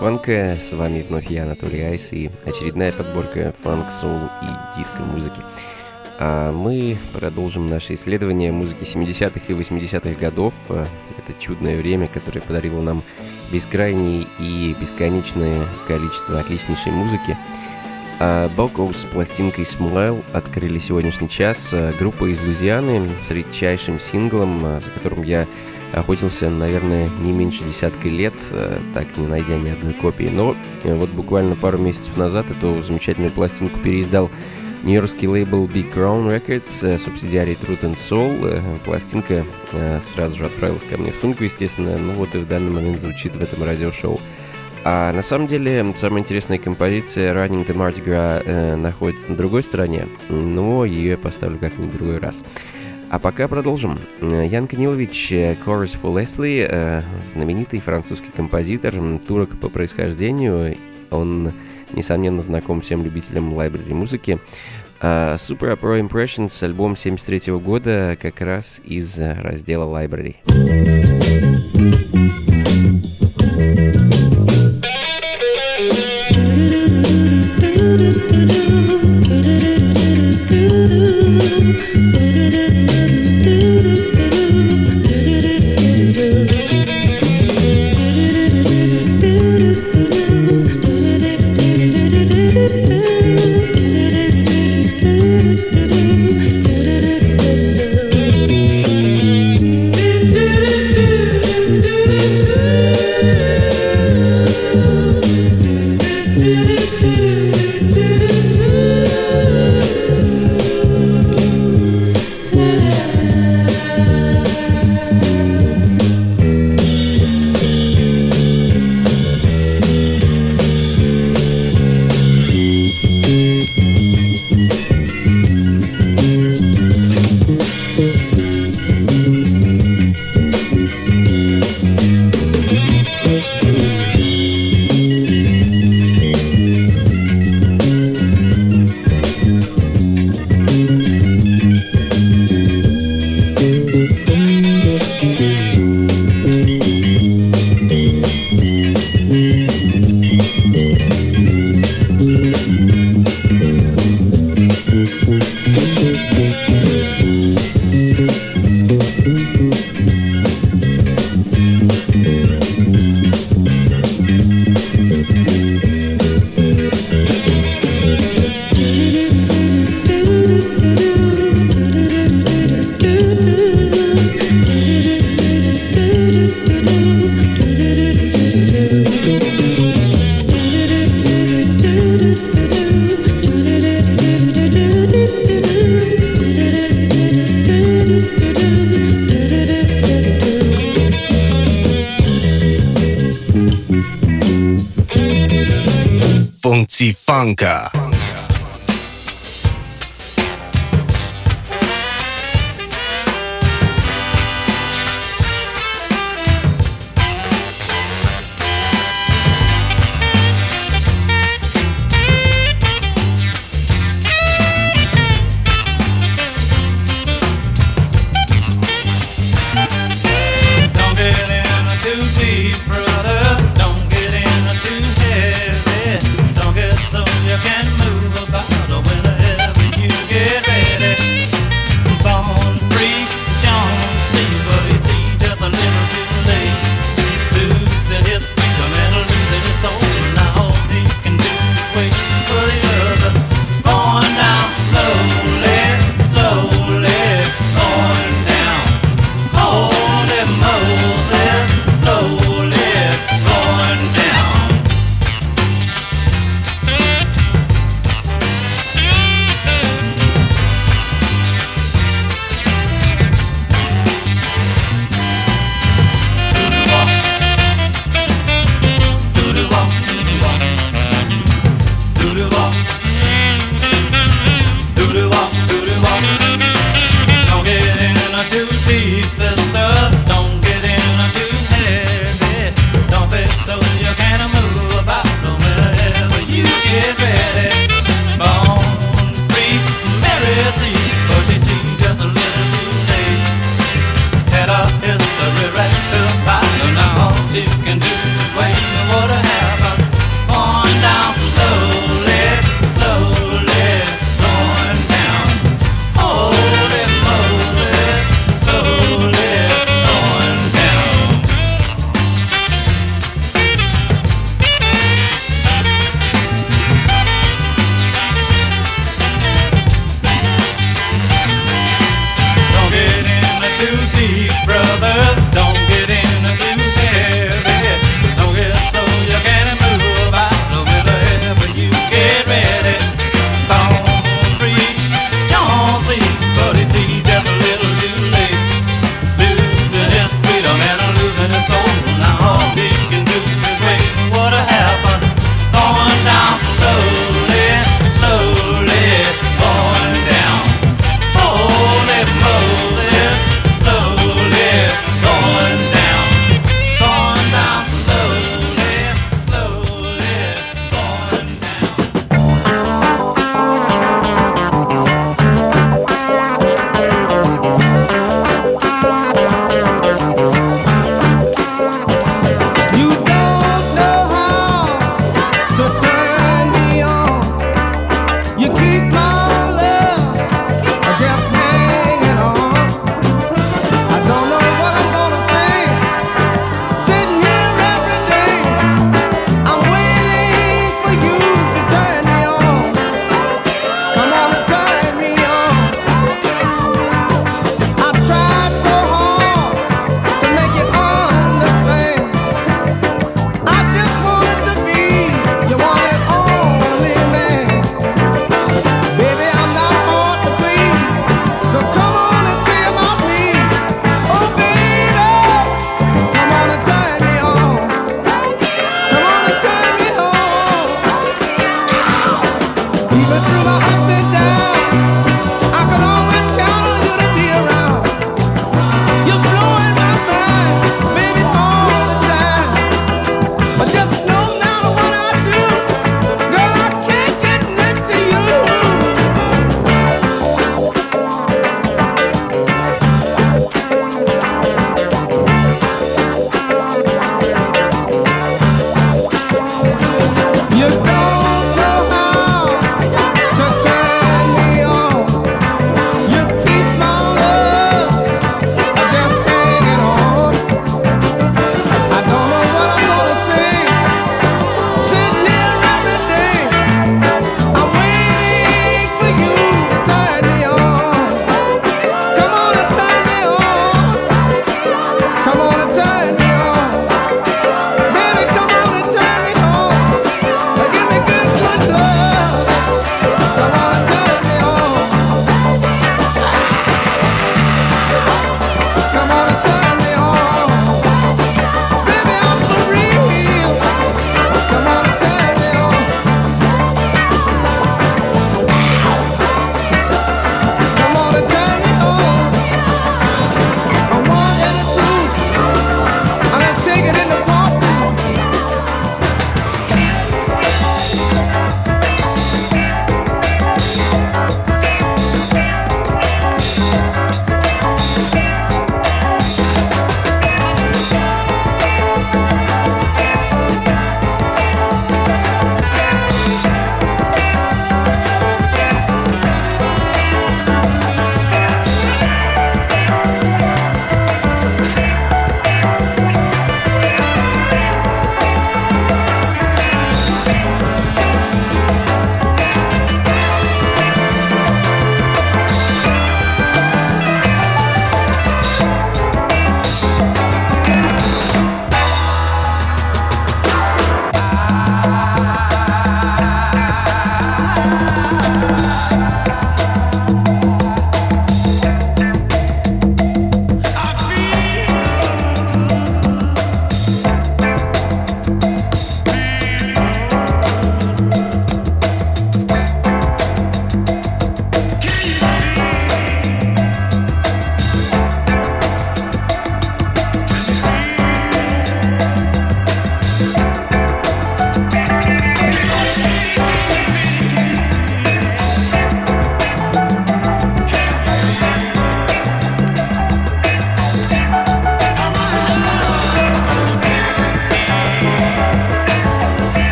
Фанка. С вами вновь я, Анатолий Айс, и очередная подборка фанк, соул и диско-музыки. А мы продолжим наше исследование музыки 70-х и 80-х годов. Это чудное время, которое подарило нам бескрайнее и бесконечное количество отличнейшей музыки. А Бокоу с пластинкой Smile открыли сегодняшний час. Группа из Лузианы с редчайшим синглом, за которым я охотился, наверное, не меньше десятка лет, э, так не найдя ни одной копии. Но э, вот буквально пару месяцев назад эту замечательную пластинку переиздал нью-йоркский лейбл Big Crown Records, э, субсидиарий Truth and Soul. Пластинка сразу же отправилась ко мне в сумку, естественно, ну вот и в данный момент звучит в этом радиошоу. А на самом деле, самая интересная композиция Running the Mardi Gras э, находится на другой стороне, но ее я поставлю как-нибудь в другой раз. А пока продолжим. Ян Канилович, Chorus for Leslie, знаменитый французский композитор, турок по происхождению. Он, несомненно, знаком всем любителям лайбрери музыки. Uh, Super Pro Impressions, альбом 73 года, как раз из раздела Library.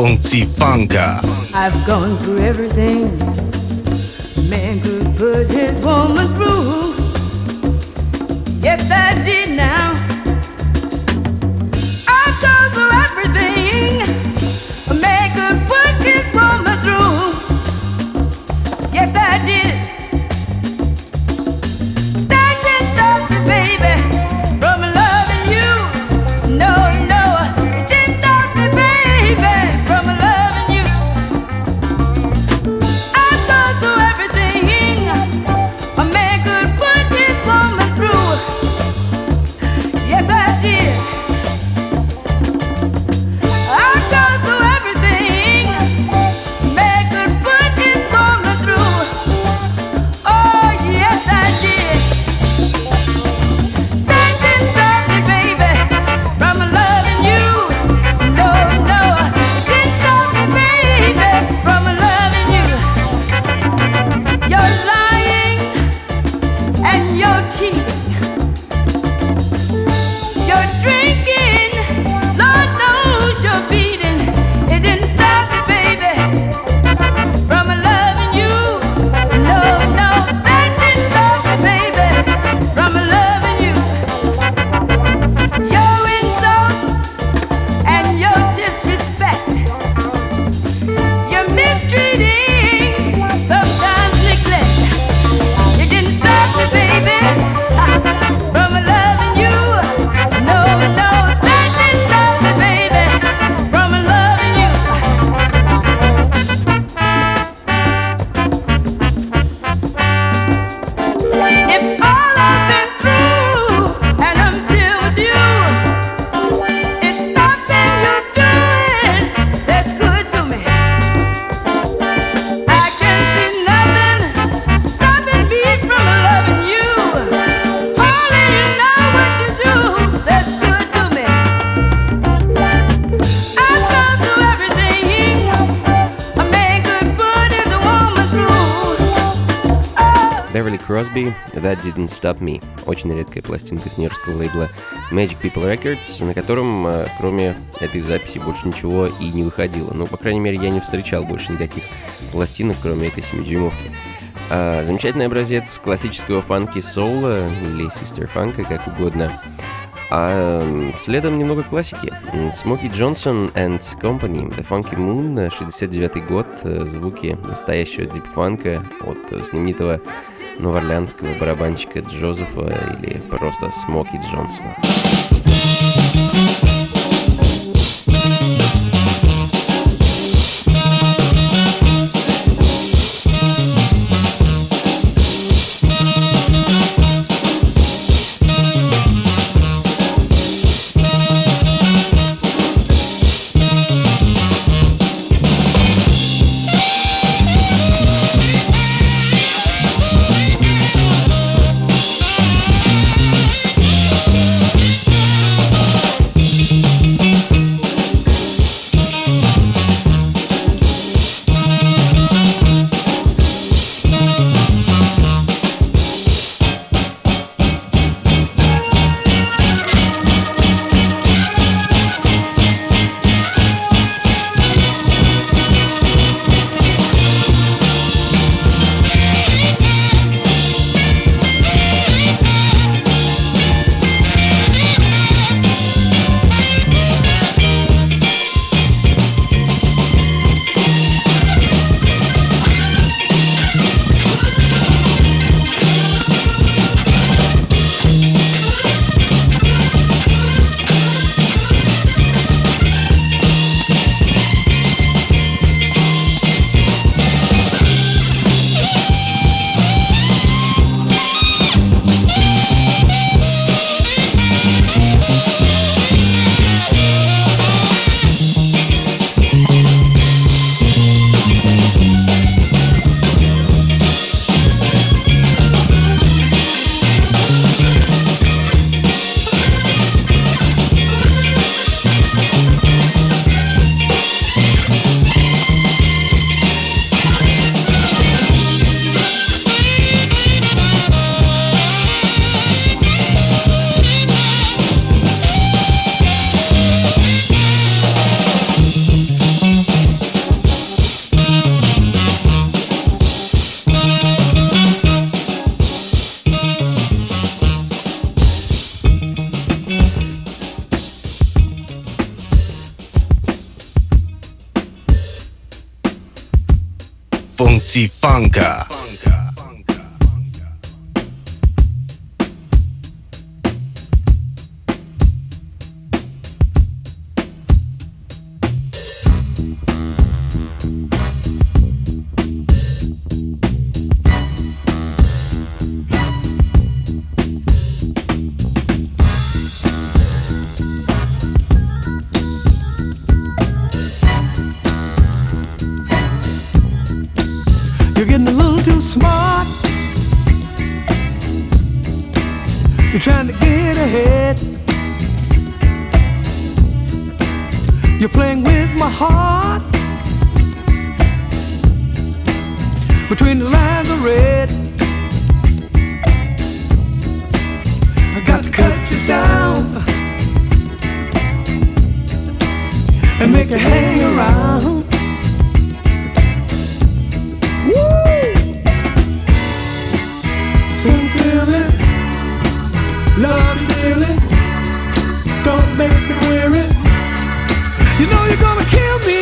Funky Funka. I've gone through everything. Crosby, That Didn't Stop Me. Очень редкая пластинка с нью-йоркского лейбла Magic People Records, на котором, э, кроме этой записи, больше ничего и не выходило. Ну, по крайней мере, я не встречал больше никаких пластинок, кроме этой 7-дюймовки. А, замечательный образец классического фанки соло или систер фанка, как угодно. А следом немного классики. Смоки Джонсон and Company, The Funky Moon, 69 год, э, звуки настоящего дипфанка от знаменитого новоорлеанского барабанщика Джозефа или просто Смоки Джонсона. You're trying to get ahead. You're playing with my heart. Between the lines of red. I got to cut you down and make you hang around. Feeling love you dearly. Don't make me weary. You know you're gonna kill me,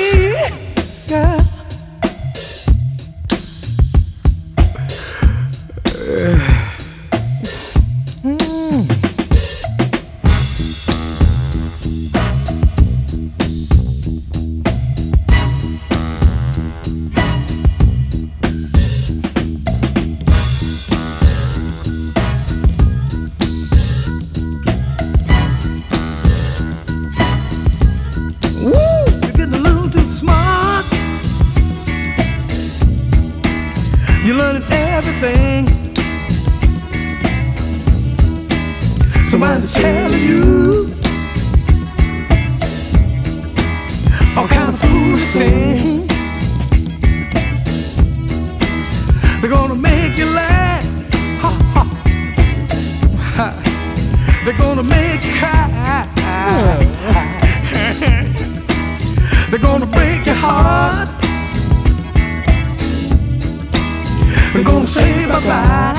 Gonna say papai.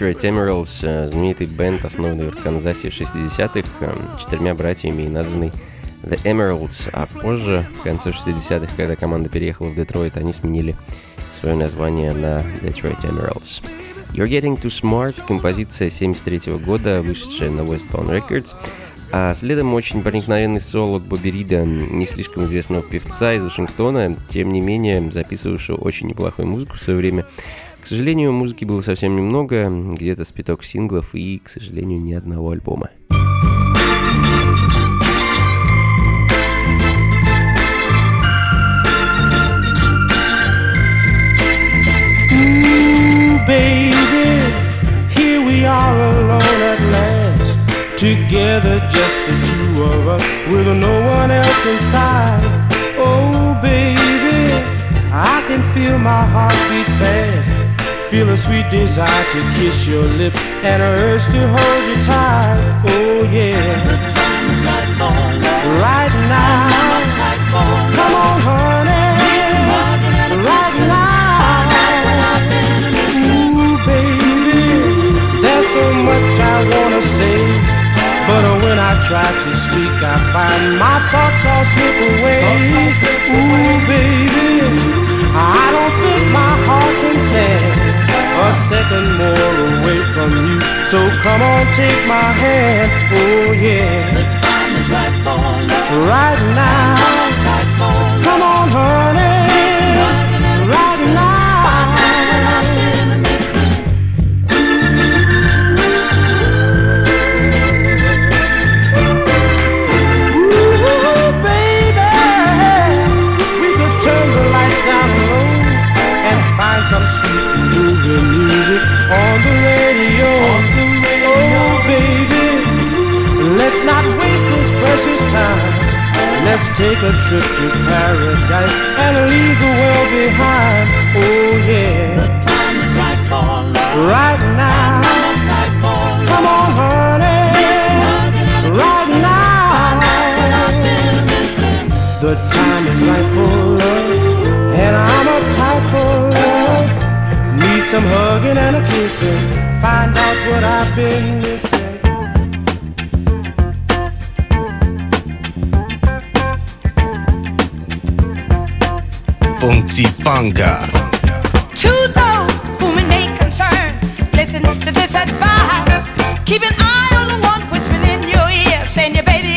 Detroit Emeralds, э, знаменитый бенд, основанный в Арканзасе в 60-х, э, четырьмя братьями и названный The Emeralds, а позже, в конце 60-х, когда команда переехала в Детройт, они сменили свое название на Detroit Emeralds. You're Getting Too Smart, композиция 73 года, вышедшая на Westbound Records, а следом очень проникновенный соло Бобби Рида, не слишком известного певца из Вашингтона, тем не менее записывавшего очень неплохую музыку в свое время. К сожалению, музыки было совсем немного, где-то спиток синглов и, к сожалению, ни одного альбома. Together, just the two of us, with no one else inside. Oh, baby, I can feel my heart beat fast. Feel a sweet desire to kiss your lips and a urge to hold you tight. Oh yeah. Like right now. Come on, honey. Right now. Ooh, baby. There's so much I wanna say, but when I try to speak, I find my thoughts all slip away. Ooh, baby. I don't think my heart can stand a second more away from you. So come on, take my hand. Oh yeah. The time is right for love. Right now. on the radio. On the radio. Oh, baby, let's not waste this precious time. Let's take a trip to paradise and leave the world behind. Oh, yeah. The time is right for love. Right now. Come on, honey. Right now. The time is right. hugging and a kissing. Find out what I've been missing. Funky Funga. To those whom it may concern, listen to this advice. Keep an eye on the one whispering in your ear, saying your baby.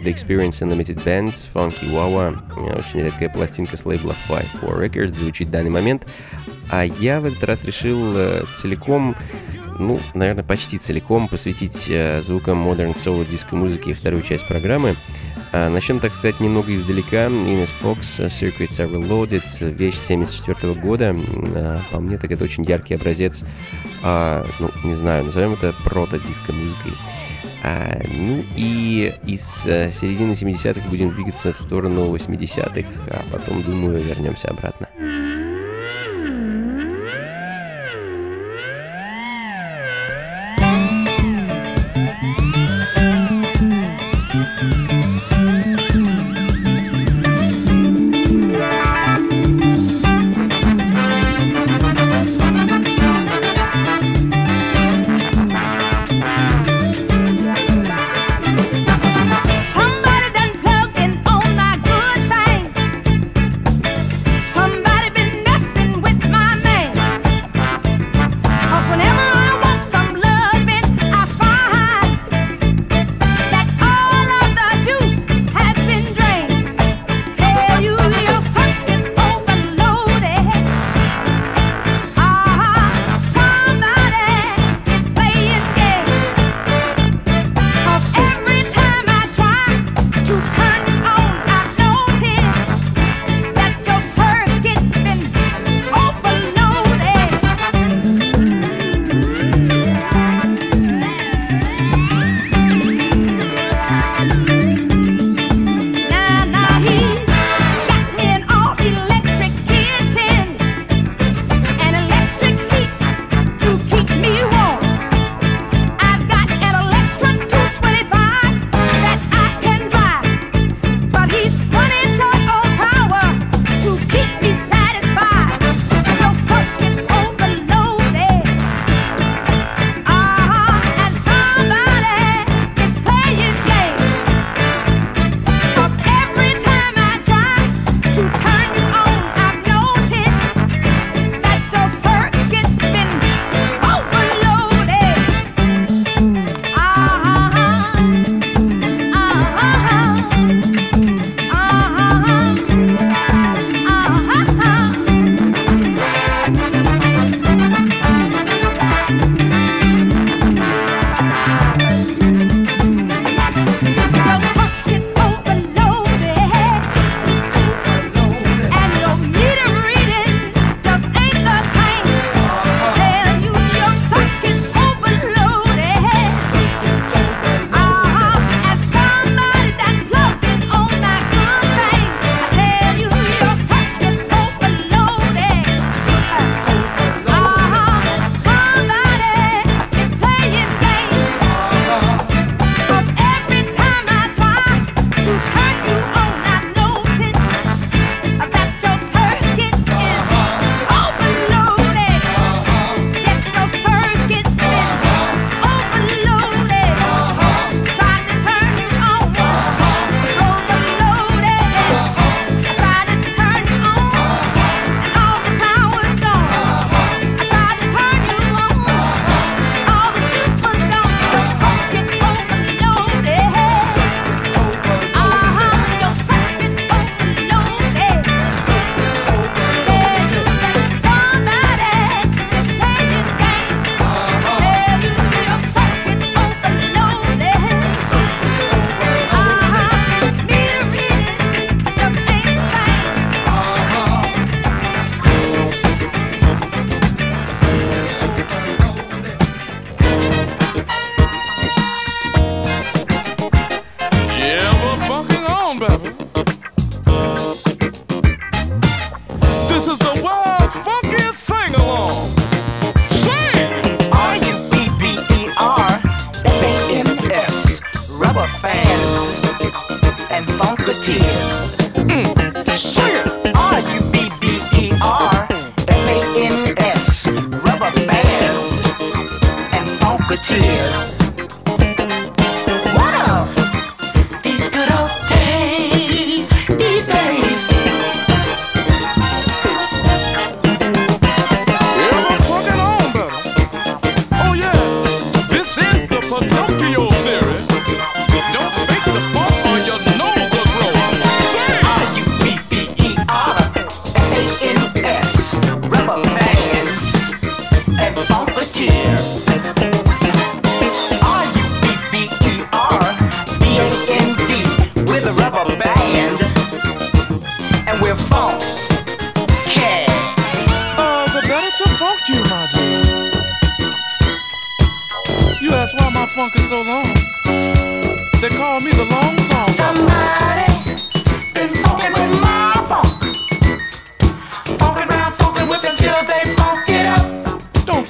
Experience Unlimited Band, Funky Wawa. Очень редкая пластинка с лейбла Five Four Records звучит в данный момент. А я в этот раз решил э, целиком ну, наверное, почти целиком посвятить э, звукам Modern Soul диско музыки вторую часть программы. А, начнем, так сказать, немного издалека. Ines Fox, Circuits Are Reloaded, вещь 74 года. А, по мне, так это очень яркий образец, а, ну, не знаю, назовем это прото-диско музыкой. А, ну и из а, середины 70-х будем двигаться в сторону 80-х, а потом, думаю, вернемся обратно.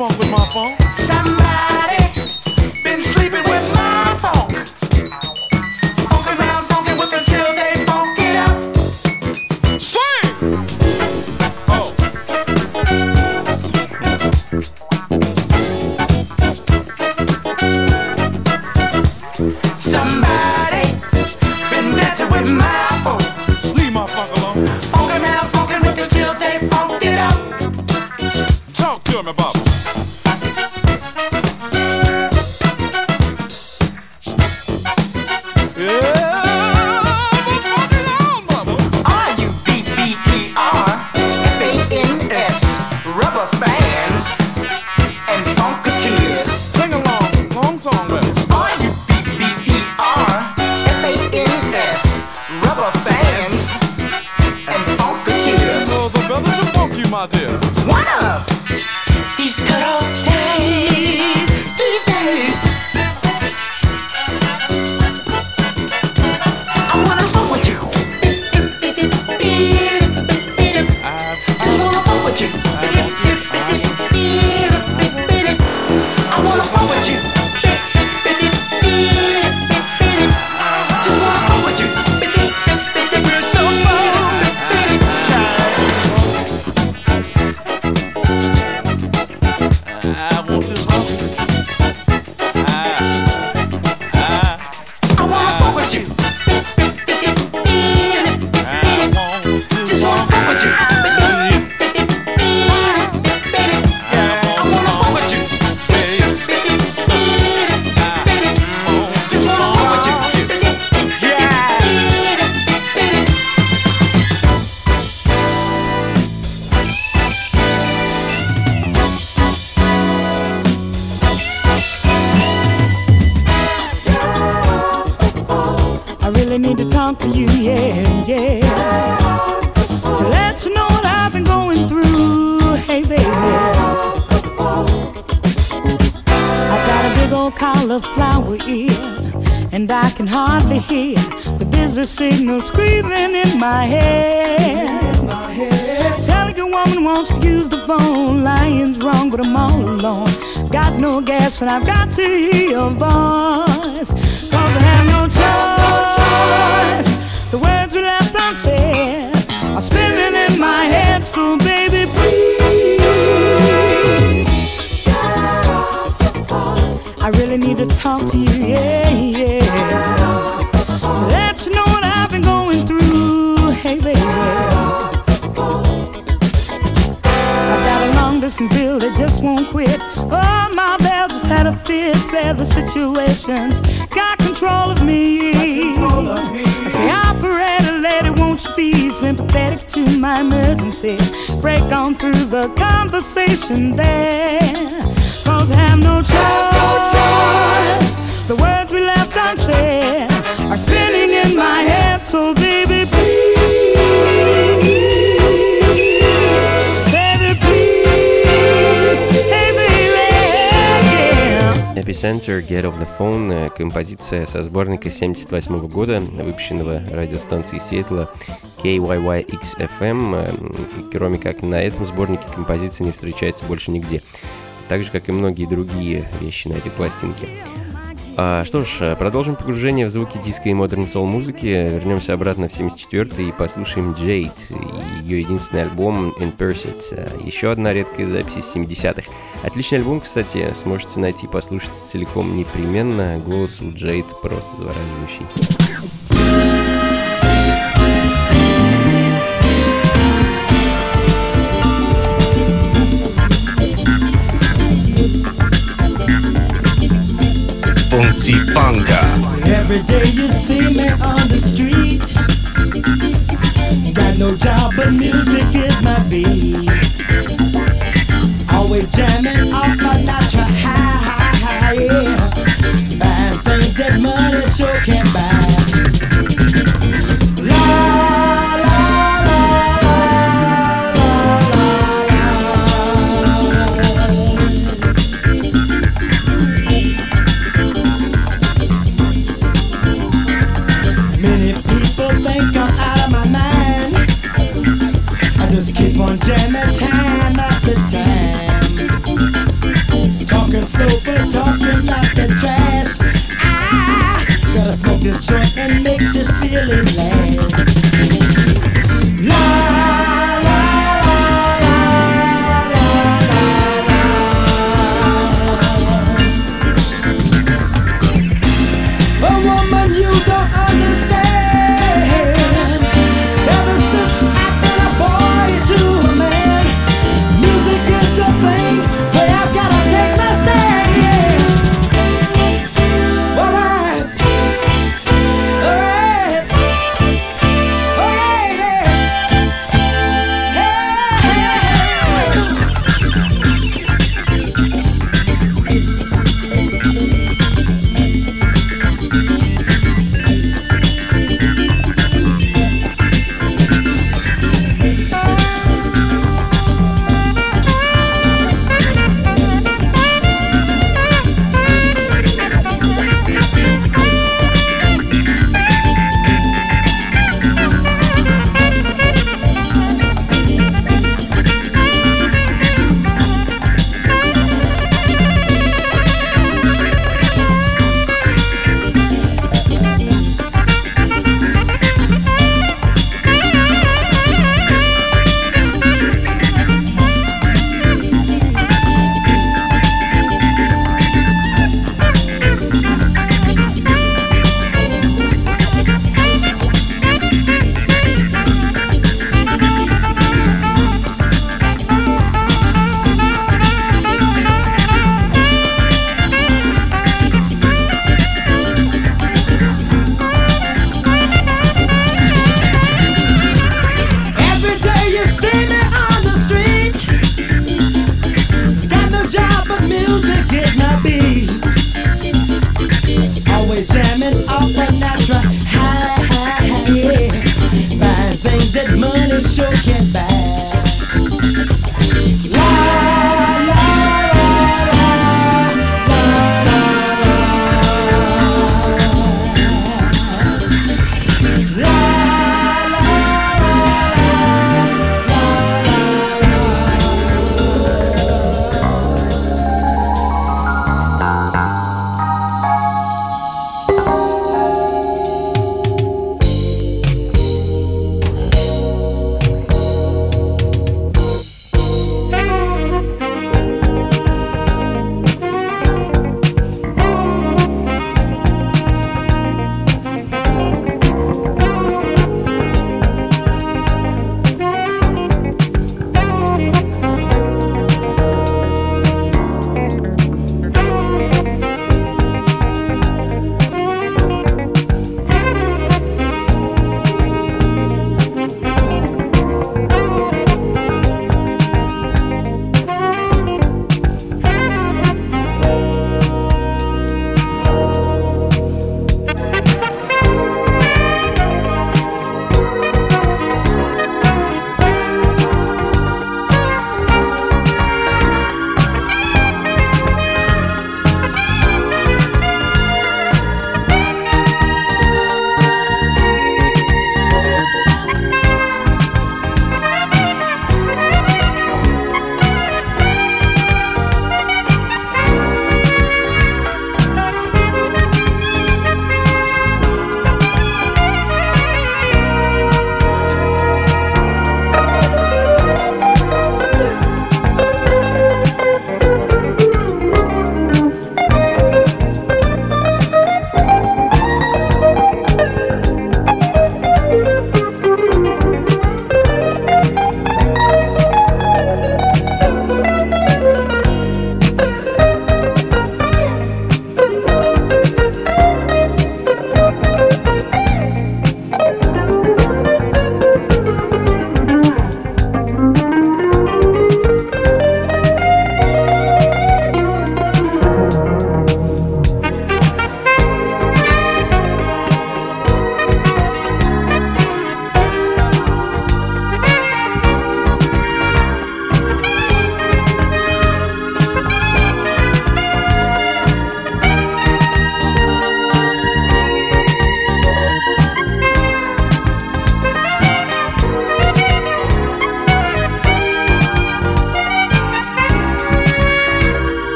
Funk with my funk. Somebody can hardly hear the busy signal screaming in my head. Telling a woman wants to use the phone, lying's wrong, but I'm all alone. Got no gas, and I've got to hear your voice. Cause I have no choice. The words we left unsaid are spinning in my head, so baby, please. I really need to talk to you, yeah. Just won't quit. Oh, my bell just had a fit. Said the situation's got control of me. I say, operator lady, won't you be sympathetic to my emergency? Break on through the conversation there. Cause I have no choice. The words we left unsaid are spinning in my head. So, baby, please. Epicenter Get Off The Phone э, – композиция со сборника 78 года, выпущенного радиостанцией Сиэтла KYYXFM. Э, Кроме как на этом сборнике композиция не встречается больше нигде. Так же, как и многие другие вещи на этой пластинке. А, что ж, э, продолжим погружение в звуки диска и модерн сол музыки. Вернемся обратно в 74 и послушаем Джейд и ее единственный альбом In Pursuit. Э, Еще одна редкая запись из 70-х. Отличный альбом, кстати, сможете найти и послушать целиком непременно. Голос у Джейд просто завораживающий. Funka. Every day you see me on the street. Got no job, but music is my beat. Always jamming off my natural high, high, high, yeah. Buying things that money sure can buy.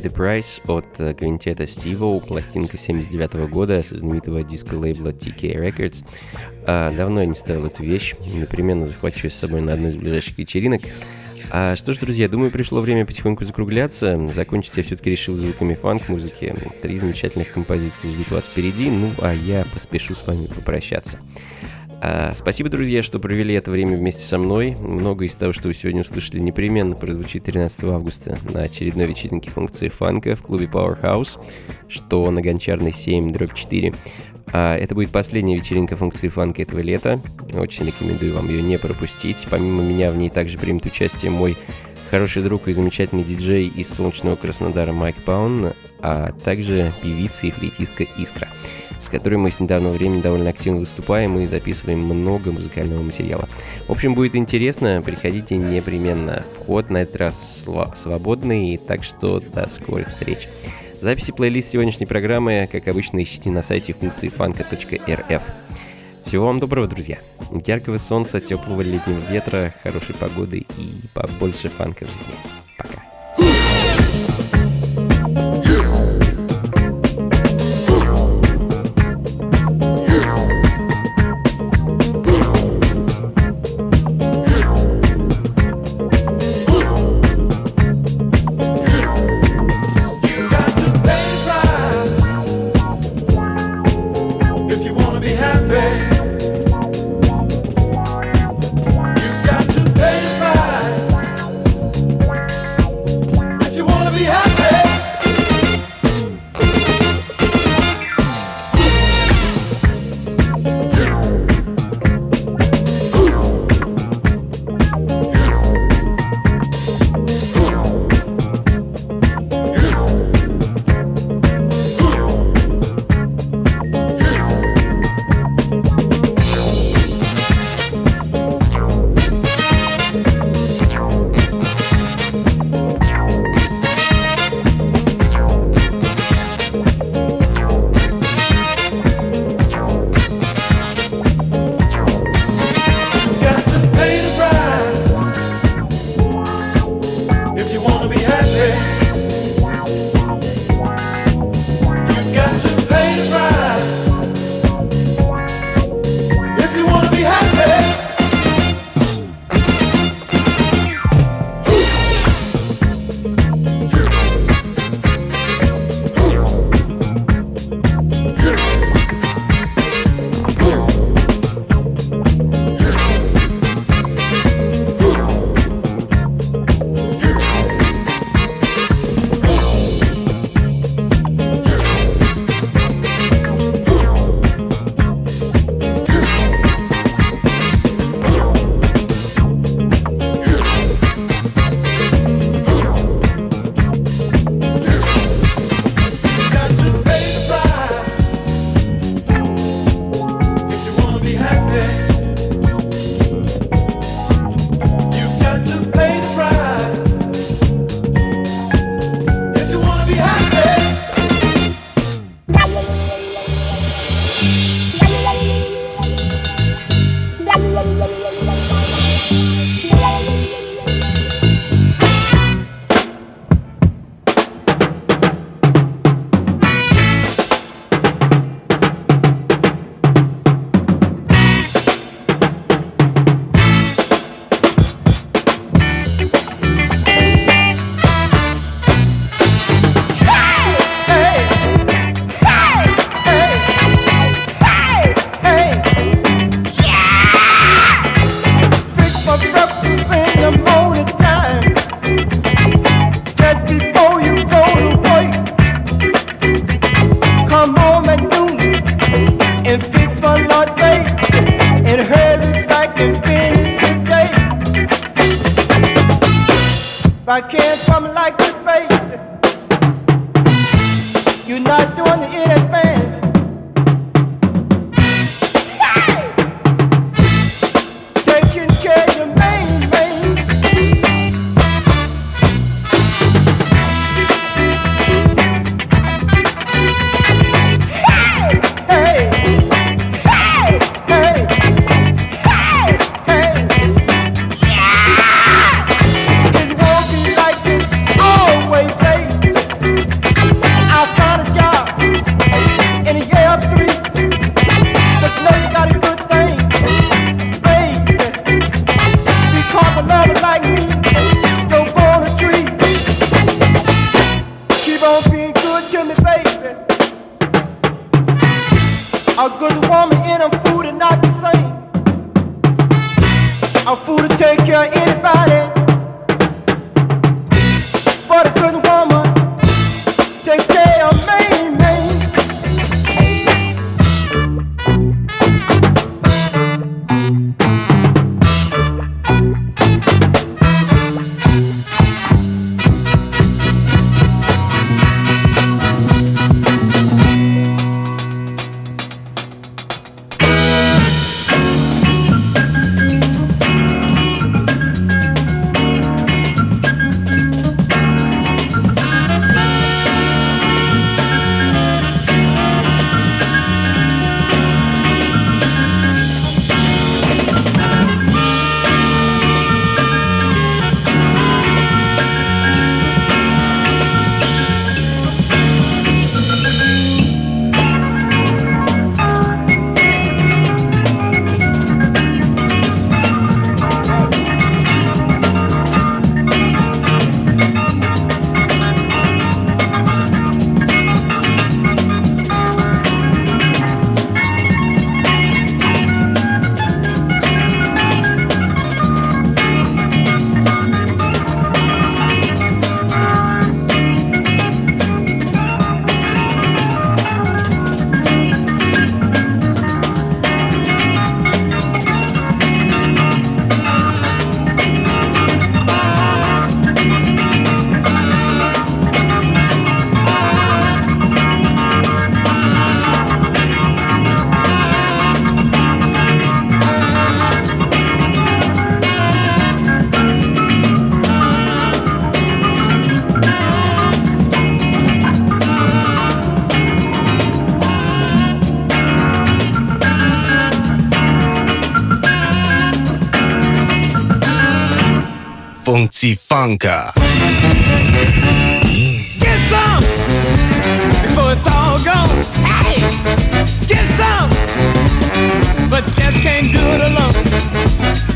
The Price от э, квинтета Стиво, пластинка 79 года со знаменитого диско-лейбла TK Records. А, давно я не ставил эту вещь, непременно захвачу ее с собой на одну из ближайших вечеринок. А что ж, друзья, думаю, пришло время потихоньку закругляться. Закончить я все-таки решил звуками фанк-музыки. Три замечательных композиции ждут вас впереди, ну а я поспешу с вами попрощаться. А, спасибо, друзья, что провели это время вместе со мной. Много из того, что вы сегодня услышали, непременно прозвучит 13 августа на очередной вечеринке функции фанка в клубе Powerhouse, что на Гончарной 7, дробь 4. А, это будет последняя вечеринка функции фанка этого лета. Очень рекомендую вам ее не пропустить. Помимо меня в ней также примет участие мой хороший друг и замечательный диджей из солнечного Краснодара Майк Паун, а также певица и флейтистка Искра с которой мы с недавнего времени довольно активно выступаем и записываем много музыкального материала. В общем, будет интересно, приходите непременно. Вход на этот раз свободный, так что до скорых встреч. Записи плейлист сегодняшней программы, как обычно, ищите на сайте функции фанка.рф. Всего вам доброго, друзья. Яркого солнца, теплого летнего ветра, хорошей погоды и побольше фанка в жизни. Пока. Think about Funky Funka. Get some before it's all gone. Hey, get some, but just can't do it alone.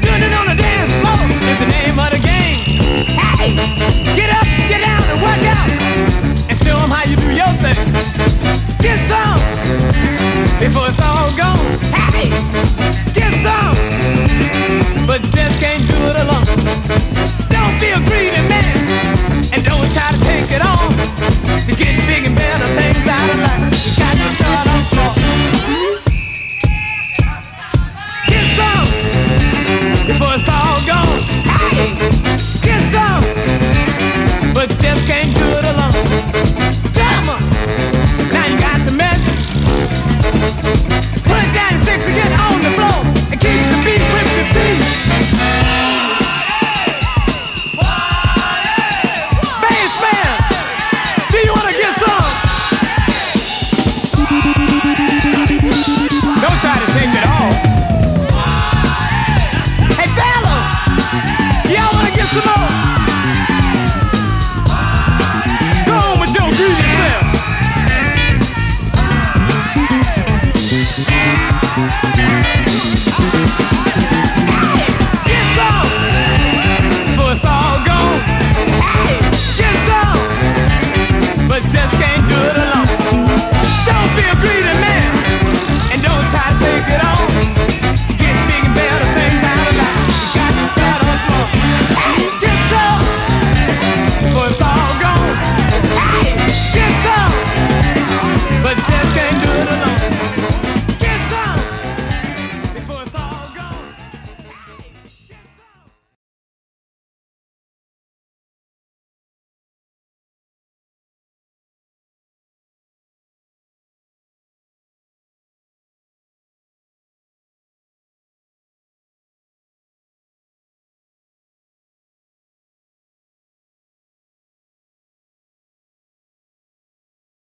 Doing it on the dance floor is the name of the game. Hey, get up, get down, and work out, and show 'em how you do your thing. Get some before it's all gone. Hey, get some, but just can't